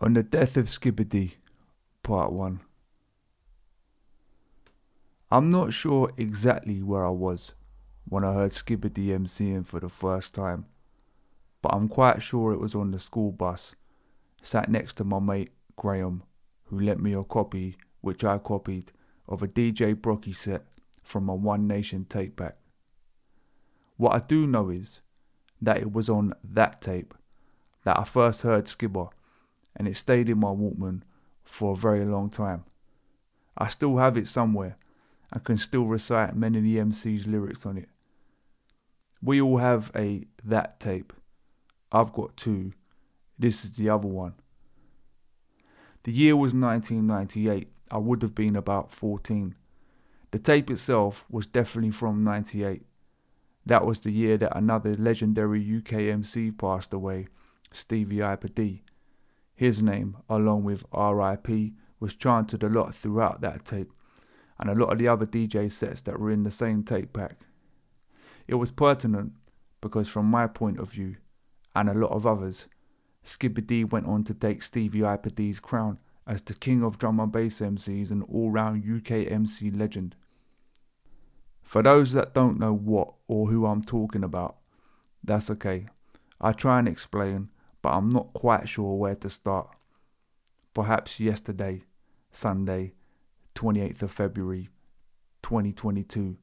On the Death of Skibadee, Part 1. I'm not sure exactly where I was when I heard Skibadee MCing for the first time, but I'm quite sure it was on the school bus, sat next to my mate Graham, who lent me a copy, which I copied, of a DJ Brockie set from a One Nation tape back. What I do know is that it was on that tape that I first heard Skibba and it stayed in my Walkman for a very long time. I still have it somewhere and can still recite many of the MC's lyrics on it. We all have a that tape. I've got two. This is the other one. The year was 1998. I would have been about 14. The tape itself was definitely from 98. That was the year that another legendary UK MC passed away, Stevie D. His name, along with RIP, was chanted a lot throughout that tape, and a lot of the other DJ sets that were in the same tape pack. It was pertinent because, from my point of view, and a lot of others, Skibadee went on to take Stevie Hyper D's crown as the king of drum and bass MCs and all round UK MC legend. For those that don't know what or who I'm talking about, that's okay. I try and explain but I'm not quite sure where to start. Perhaps yesterday, Sunday, 28th of February 2022.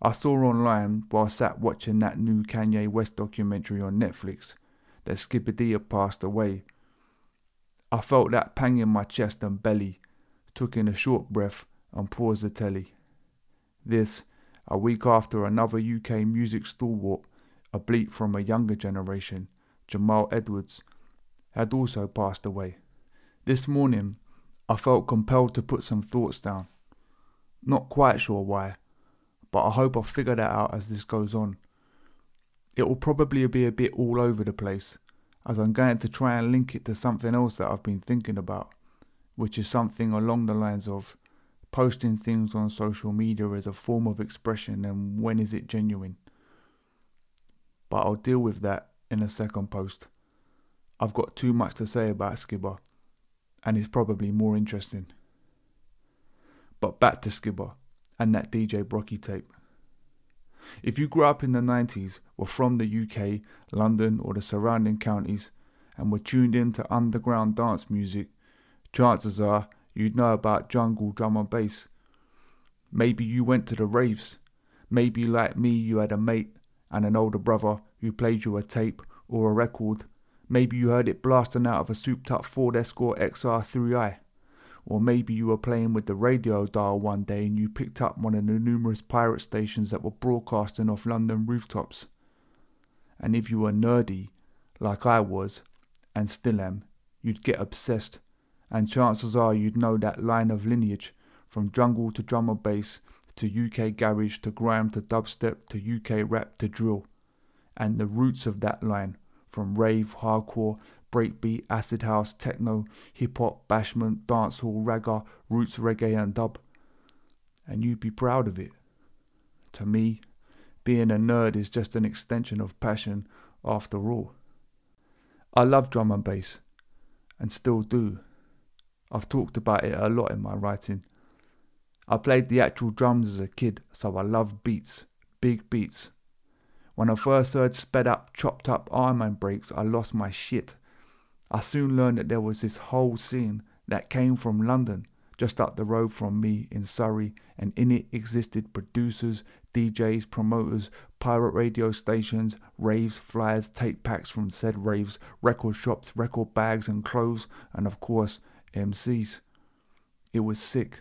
I saw online while sat watching that new Kanye West documentary on Netflix that Skibadee had passed away. I felt that pang in my chest and belly, took in a short breath and paused the telly. This, a week after another UK music stalwart, a bleep from a younger generation, Jamal Edwards, had also passed away. This morning, I felt compelled to put some thoughts down. Not quite sure why, but I hope I'll figure that out as this goes on. It will probably be a bit all over the place, as I'm going to try and link it to something else that I've been thinking about, which is something along the lines of posting things on social media as a form of expression and when is it genuine. But I'll deal with that in a second post. I've got too much to say about Skibba, and it's probably more interesting. But back to Skibba and that DJ Brockie tape. If you grew up in the 90s, were from the UK, London, or the surrounding counties, and were tuned in to underground dance music, chances are you'd know about jungle drum and bass. Maybe you went to the raves. Maybe, like me, you had a mate and an older brother who played you a tape or a record. Maybe you heard it blasting out of a souped up Ford Escort XR3i. Or maybe you were playing with the radio dial one day and you picked up one of the numerous pirate stations that were broadcasting off London rooftops. And if you were nerdy, like I was, and still am, you'd get obsessed, and chances are you'd know that line of lineage from jungle to drum and bass to UK garage to grime to dubstep to UK rap to drill and the roots of that line from rave, hardcore, breakbeat, acid house, techno, hip hop, bashment, dancehall, ragga, roots reggae, and dub. And you'd be proud of it. To me, being a nerd is just an extension of passion after all. I love drum and bass, and still do. I've talked about it a lot in my writing. I played the actual drums as a kid, so I love beats, big beats, when I first heard sped up, chopped up Ironman breaks, I lost my shit. I soon learned that there was this whole scene that came from London, just up the road from me in Surrey, and in it existed producers, DJs, promoters, pirate radio stations, raves, flyers, tape packs from said raves, record shops, record bags and clothes, and of course, MCs. It was sick,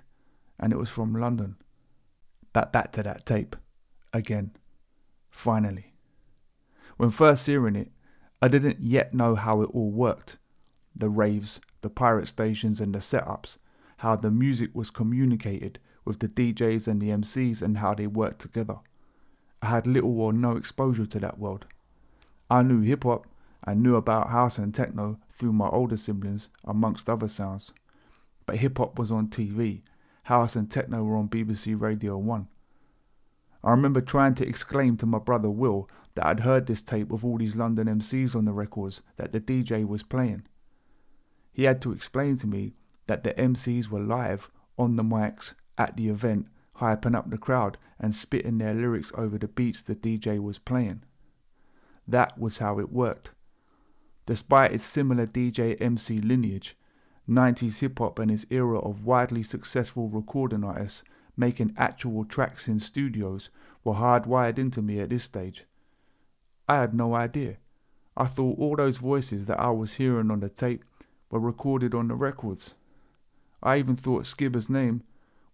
and it was from London. Back back to that tape. Again. Finally. When first hearing it, I didn't yet know how it all worked the raves, the pirate stations, and the setups, how the music was communicated with the DJs and the MCs, and how they worked together. I had little or no exposure to that world. I knew hip hop and knew about house and techno through my older siblings, amongst other sounds. But hip hop was on TV, house and techno were on BBC Radio 1. I remember trying to exclaim to my brother Will that I'd heard this tape with all these London MCs on the records that the DJ was playing. He had to explain to me that the MCs were live on the mics at the event, hyping up the crowd and spitting their lyrics over the beats the DJ was playing. That was how it worked. Despite its similar DJ MC lineage, 90s hip hop and its era of widely successful recording artists making actual tracks in studios were hardwired into me at this stage. I had no idea. I thought all those voices that I was hearing on the tape were recorded on the records. I even thought Skibba's name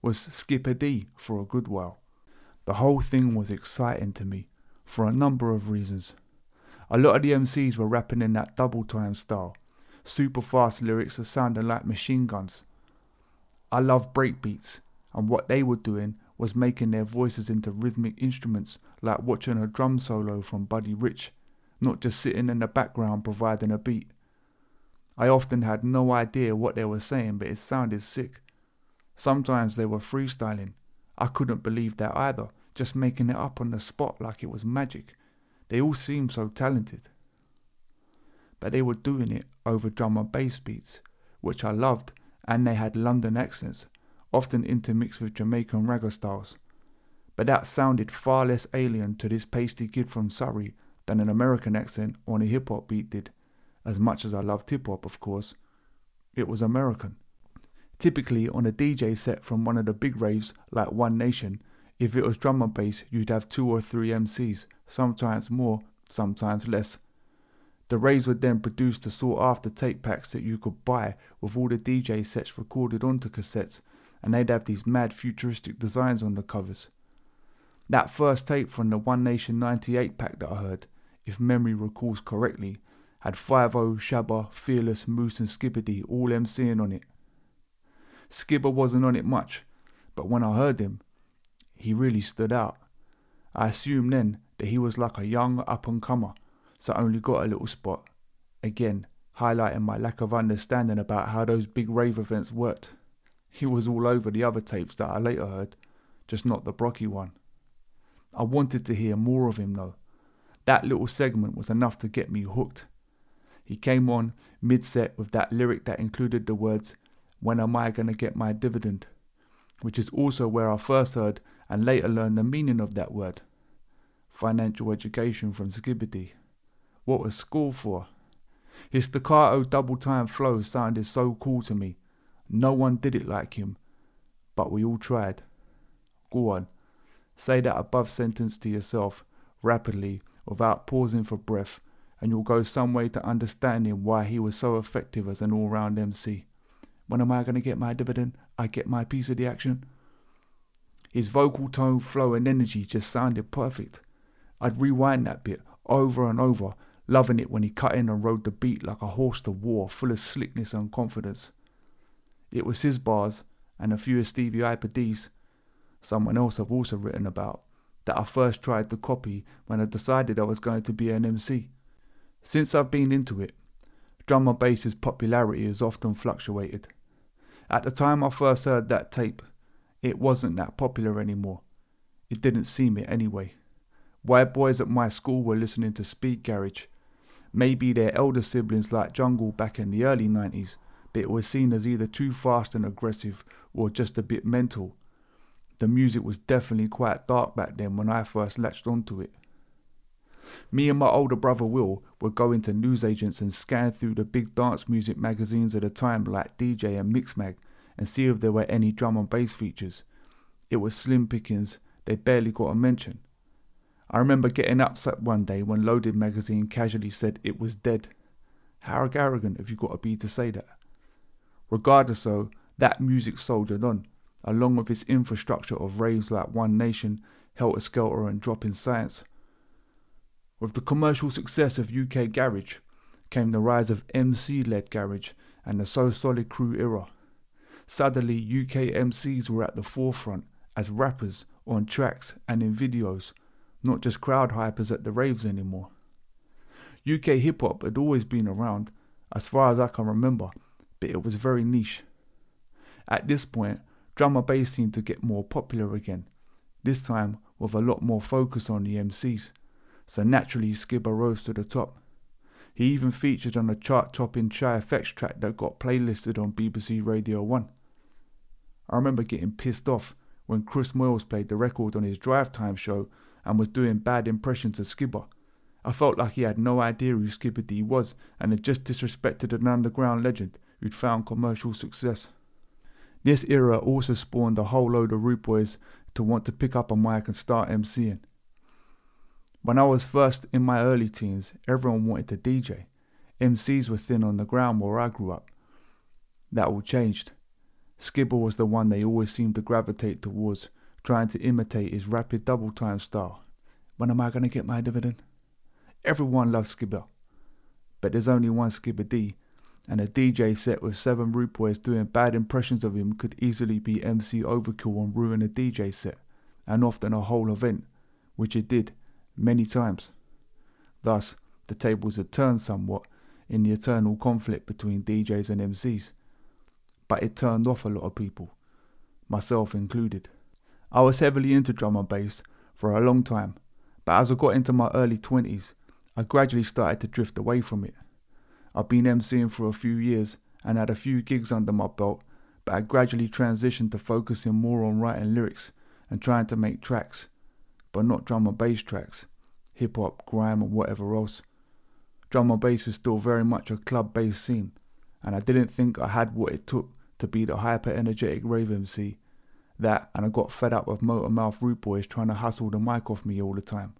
was Skipper D for a good while. The whole thing was exciting to me for a number of reasons. A lot of the MCs were rapping in that double time style, super fast lyrics that sounded like machine guns. I love breakbeats, and what they were doing was making their voices into rhythmic instruments like watching a drum solo from Buddy Rich, not just sitting in the background providing a beat. I often had no idea what they were saying, but it sounded sick. Sometimes they were freestyling. I couldn't believe that either, just making it up on the spot like it was magic. They all seemed so talented. But they were doing it over drum and bass beats, which I loved, and they had London accents, often intermixed with Jamaican ragga styles. But that sounded far less alien to this pasty kid from Surrey than an American accent on a hip hop beat did. As much as I loved hip hop, of course, it was American. Typically, on a DJ set from one of the big raves like One Nation, if it was drum and bass, you'd have two or three MCs, sometimes more, sometimes less. The raves would then produce the sought after tape packs that you could buy with all the DJ sets recorded onto cassettes, and they'd have these mad futuristic designs on the covers. That first tape from the One Nation 98 pack that I heard, if memory recalls correctly, had 5 Shabba, Fearless, Moose, and Skibadee all MCing on it. Skibba wasn't on it much, but when I heard him, he really stood out. I assumed then that he was like a young up and comer, so I only got a little spot. Again, highlighting my lack of understanding about how those big rave events worked. He was all over the other tapes that I later heard, just not the Brockie one. I wanted to hear more of him though. That little segment was enough to get me hooked. He came on mid set with that lyric that included the words, When am I gonna get my dividend? Which is also where I first heard and later learned the meaning of that word. Financial education from Skibadee. What was school for? His staccato double time flow sounded so cool to me. No one did it like him, but we all tried. Go on, say that above sentence to yourself, rapidly, without pausing for breath, and you'll go some way to understanding why he was so effective as an all round MC. When am I going to get my dividend? I get my piece of the action. His vocal tone, flow, and energy just sounded perfect. I'd rewind that bit over and over, loving it when he cut in and rode the beat like a horse to war, full of slickness and confidence. It was his bars, and a few of Stevie D's, someone else I've also written about, that I first tried to copy when I decided I was going to be an MC. Since I've been into it, drum and bass's popularity has often fluctuated. At the time I first heard that tape, it wasn't that popular anymore. It didn't seem it anyway. White boys at my school were listening to Speed Garage. Maybe their elder siblings like Jungle back in the early 90s, but it was seen as either too fast and aggressive or just a bit mental. The music was definitely quite dark back then when I first latched onto it. Me and my older brother Will would go into newsagents and scan through the big dance music magazines of the time like DJ and Mixmag and see if there were any drum and bass features. It was slim pickings, they barely got a mention. I remember getting upset one day when Loaded magazine casually said it was dead. How arrogant have you got to be to say that? Regardless though, that music soldiered on, along with its infrastructure of raves like One Nation, Helter Skelter and Drop in Science. With the commercial success of UK Garage came the rise of MC led garage and the So Solid Crew era. Suddenly, UK MCs were at the forefront as rappers on tracks and in videos, not just crowd hypers at the raves anymore. UK hip hop had always been around, as far as I can remember, but it was very niche. At this point, drum and bass seemed to get more popular again, this time with a lot more focus on the MCs so naturally Skibba rose to the top. He even featured on a chart topping Shy FX track that got playlisted on BBC Radio 1. I remember getting pissed off when Chris Moyles played the record on his drive time show and was doing bad impressions of Skibba. I felt like he had no idea who Skibadee was and had just disrespected an underground legend who'd found commercial success. This era also spawned a whole load of root boys to want to pick up a mic and start MCing. When I was first in my early teens, everyone wanted to DJ. MCs were thin on the ground where I grew up. That all changed. Skibba was the one they always seemed to gravitate towards, trying to imitate his rapid double time style. When am I going to get my dividend? Everyone loves Skibba. But there's only one Skibadee, and a DJ set with seven root boys doing bad impressions of him could easily be MC overkill and ruin a DJ set, and often a whole event, which it did many times. Thus, the tables had turned somewhat in the eternal conflict between DJs and MCs. But it turned off a lot of people, myself included. I was heavily into drum and bass for a long time, but as I got into my early 20s, I gradually started to drift away from it. I've been MCing for a few years and had a few gigs under my belt, but I gradually transitioned to focusing more on writing lyrics and trying to make tracks but not drum and bass tracks, hip hop, grime, or whatever else. Drum and bass was still very much a club based scene, and I didn't think I had what it took to be the hyper energetic rave MC. That, and I got fed up with Motormouth Root Boys trying to hustle the mic off me all the time.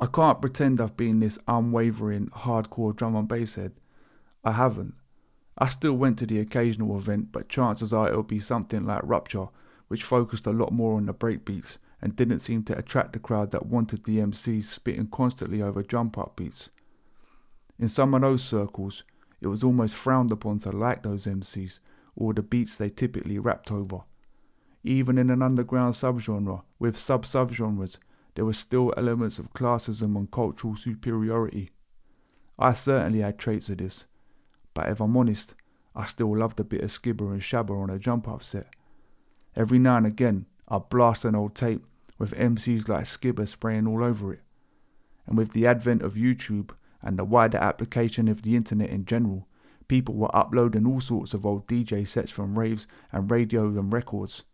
I can't pretend I've been this unwavering, hardcore drum and bass head. I haven't. I still went to the occasional event, but chances are it'll be something like Rupture, which focused a lot more on the breakbeats and didn't seem to attract the crowd that wanted the MCs spitting constantly over jump up beats. In some of those circles, it was almost frowned upon to like those MCs or the beats they typically rapped over. Even in an underground subgenre with sub subgenres, there were still elements of classism and cultural superiority. I certainly had traits of this, but if I'm honest, I still loved a bit of skibba and shabba on a jump up set. Every now and again, I'd blast an old tape with MCs like Skibba spraying all over it. And with the advent of YouTube and the wider application of the internet in general, people were uploading all sorts of old DJ sets from raves and radio and records.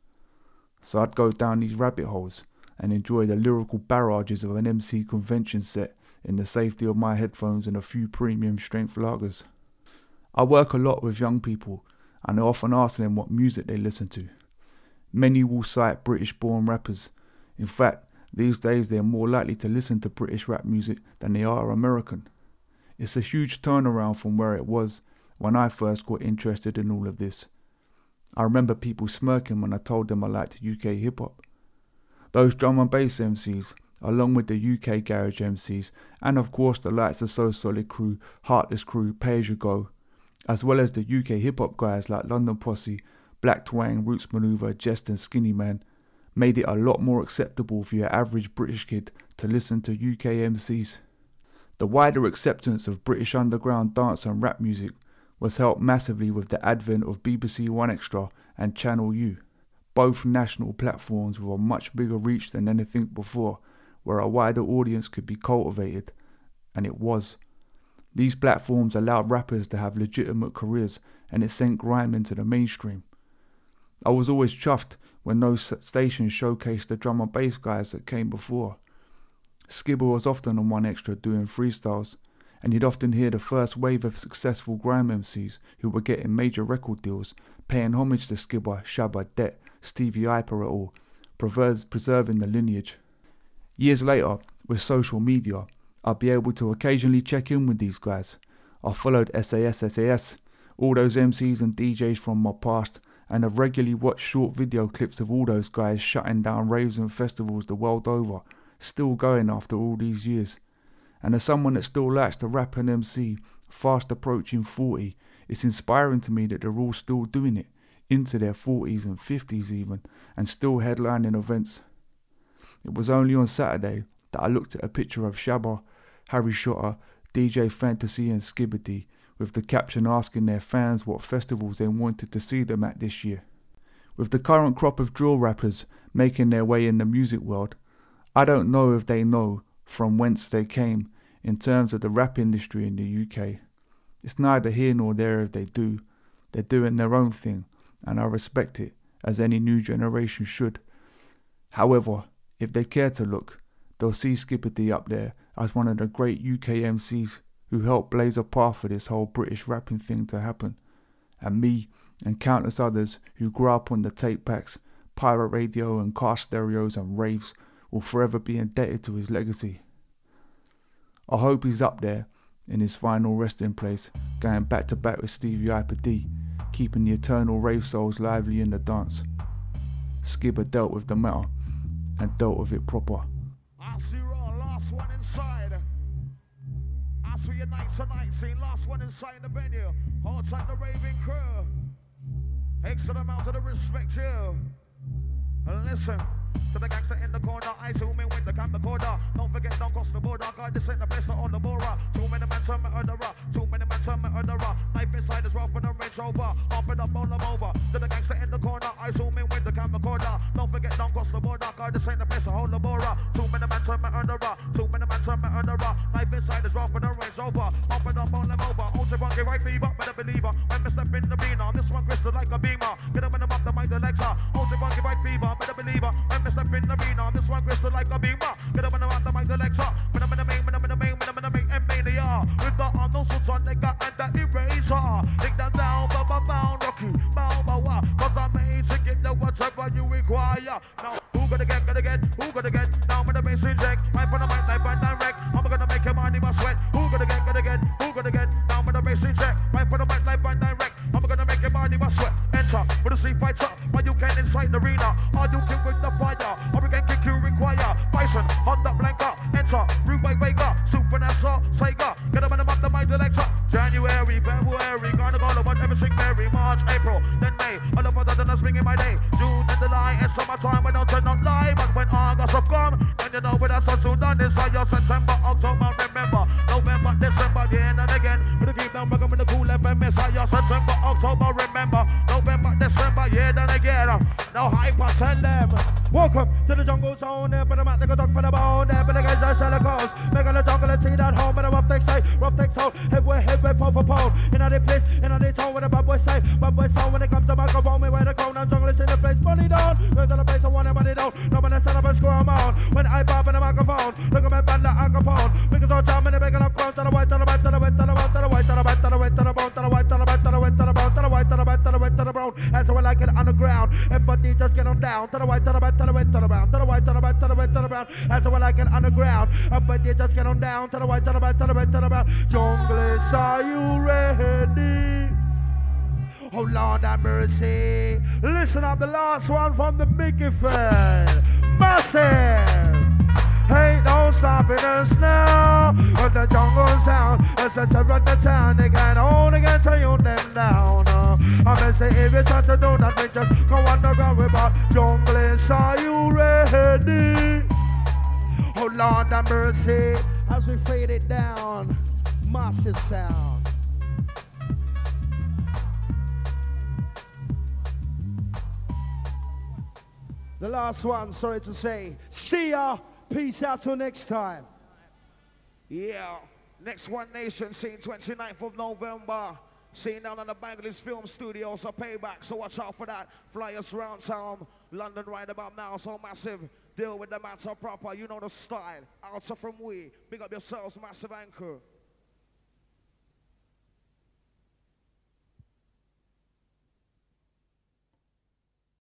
So I'd go down these rabbit holes and enjoy the lyrical barrages of an MC convention set in the safety of my headphones and a few premium strength lagers. I work a lot with young people and I often ask them what music they listen to. Many will cite British born rappers in fact, these days they are more likely to listen to British rap music than they are American. It's a huge turnaround from where it was when I first got interested in all of this. I remember people smirking when I told them I liked UK hip hop. Those drum and bass MCs, along with the UK garage MCs, and of course the likes of So Solid Crew, Heartless Crew, Pay As You Go, as well as the UK hip hop guys like London Posse, Black Twang, Roots Manuva, Jehst and Skinnyman, made it a lot more acceptable for your average British kid to listen to UK MCs. The wider acceptance of British underground dance and rap music was helped massively with the advent of BBC 1Xtra and Channel U, both national platforms with a much bigger reach than anything before, where a wider audience could be cultivated, and it was. These platforms allowed rappers to have legitimate careers and it sent grime into the mainstream. I was always chuffed when those stations showcased the drum and bass guys that came before. Skibba was often on 1Xtra doing freestyles, and you'd often hear the first wave of successful grime MCs who were getting major record deals, paying homage to Skibba, Shabba, Det, Stevie Hyper et al., preserving the lineage. Years later, with social media, I'd be able to occasionally check in with these guys. I followed SAS SAS, all those MCs and DJs from my past, and have regularly watched short video clips of all those guys shutting down raves and festivals the world over, still going after all these years. And as someone that still likes to rap and MC, fast approaching 40, it's inspiring to me that they're all still doing it, into their 40s and 50s even, and still headlining events. It was only on Saturday that I looked at a picture of Shabba, Harry Shotta, DJ Fantasy, and Skibadee with the caption asking their fans what festivals they wanted to see them at this year. With the current crop of drill rappers making their way in the music world, I don't know if they know from whence they came in terms of the rap industry in the UK. It's neither here nor there if they do. They're doing their own thing, and I respect it, as any new generation should. However, if they care to look, they'll see Skibadee up there as one of the great UK MCs who helped blaze a path for this whole British rapping thing to happen. And me and countless others who grew up on the tape packs, pirate radio, and car stereos and raves will forever be indebted to his legacy. I hope he's up there in his final resting place, going back to back with Stevie Hyper D, keeping the eternal rave souls lively in the dance. Skibber dealt with the matter and dealt with it proper. Tonight, scene last one inside the venue. Hold tight the raving crew. Excellent amount of the respect you. And listen. To the gangster in the corner, I zoom in with the camcorder. Don't forget, don't cross the border. God, this ain't the place on the border. Too many men turn murderer. Too many men turn murderer. Knife inside is rough in the Range Rover. And up, on them over. To the gangster in the corner, I zoom in with the camcorder. Don't forget, cross the border. God, this ain't the place on the border. Too many men turn murderer. Too many men turn murderer. Knife inside is rough in the Range Rover. Up and up, on them over. Ultra get right fever, better believe her. When me step in the arena, this one crystal like a beamer. Get up in the up, the mic, the legs are. Ultra get right fever, better believe her. When me step in the arena, this one crystal like a beamer. Get up in the up, the mic, the legs are. When I'm in the main, when I'm in the main, when I'm in the main, and mania. With the Arnold Schwarzenegger and the eraser. Take them down, bow, bow, bow, Rocky, bow, bow. Cause I'm made to get you whatever you require. Now, gonna get, who gonna get? Now with the bass inject, right from the mic, life and direct. I'm gonna make your money my sweat. Who gonna get, gonna get, who gonna get? Now with the bass inject, right from the mic, life and direct. I'm gonna make your body my sweat. Enter with a street fighter, but you can't inside the arena. Are you kick with the fire? Or we can kick you require. Bison, Honda Blanka, enter, Rude by Vega, Supernatural, Sega. Get them in the month of my director. January, February, gonna go to whatever sing Mary, March, April, then May. All of a sudden, I'm swinging my day. Is September, October, remember. November, December, again and again. We're keep them working with the Kool FM, your September, October, remember. November, December, yeah, then again. Now hyper, tell them. Welcome to the jungle zone, but I'm at the dog for the bone, but the guys are shallow coast. Make the jungle and see that home, but I'm rough take say, rough take toe, headway, headway, pole for pole. In the place, in the tone, where the bad boys say, bad boys sound when it comes to microphone, me where the crown, I'm jungle the money down. Go the I want money down. No set up and score on. When I pop in the microphone, look at my band like Al. Because time in the making crown, to the white, to the white, to the white, to the white, to the white, to the white, to the white, to the bone, to the white, to the white, to the white, to the bone, to the white, to the white, to the white, to the brown. That's how I like it underground. Everybody just get on down. To the white, to the white, to the white, to the brown. To the white, to the white, to the white, to the brown. That's how I like it underground. Everybody just get on down. To the white, to the white, to the white, to the brown. Junglers, are you ready? Oh Lord have mercy. Listen up, the last one from the Mickey Fair. Massive. Ain't no stopping us now. But the jungle sound is a terror the town. They can only get to you them down. Uh, I'm say if you try to do that, we just go underground without junglers. Are you ready? Oh Lord have mercy. As we fade it down, massive sound. The last one, sorry to say. See ya. Peace out till next time. Yeah. Next One Nation, scene 29th of November. Seeing down on the Bangladesh Film Studios, a payback, so watch out for that. Flyers around town, London right about now, so massive. Deal with the matter proper, you know the style. Outer from we, big up yourselves, massive anchor.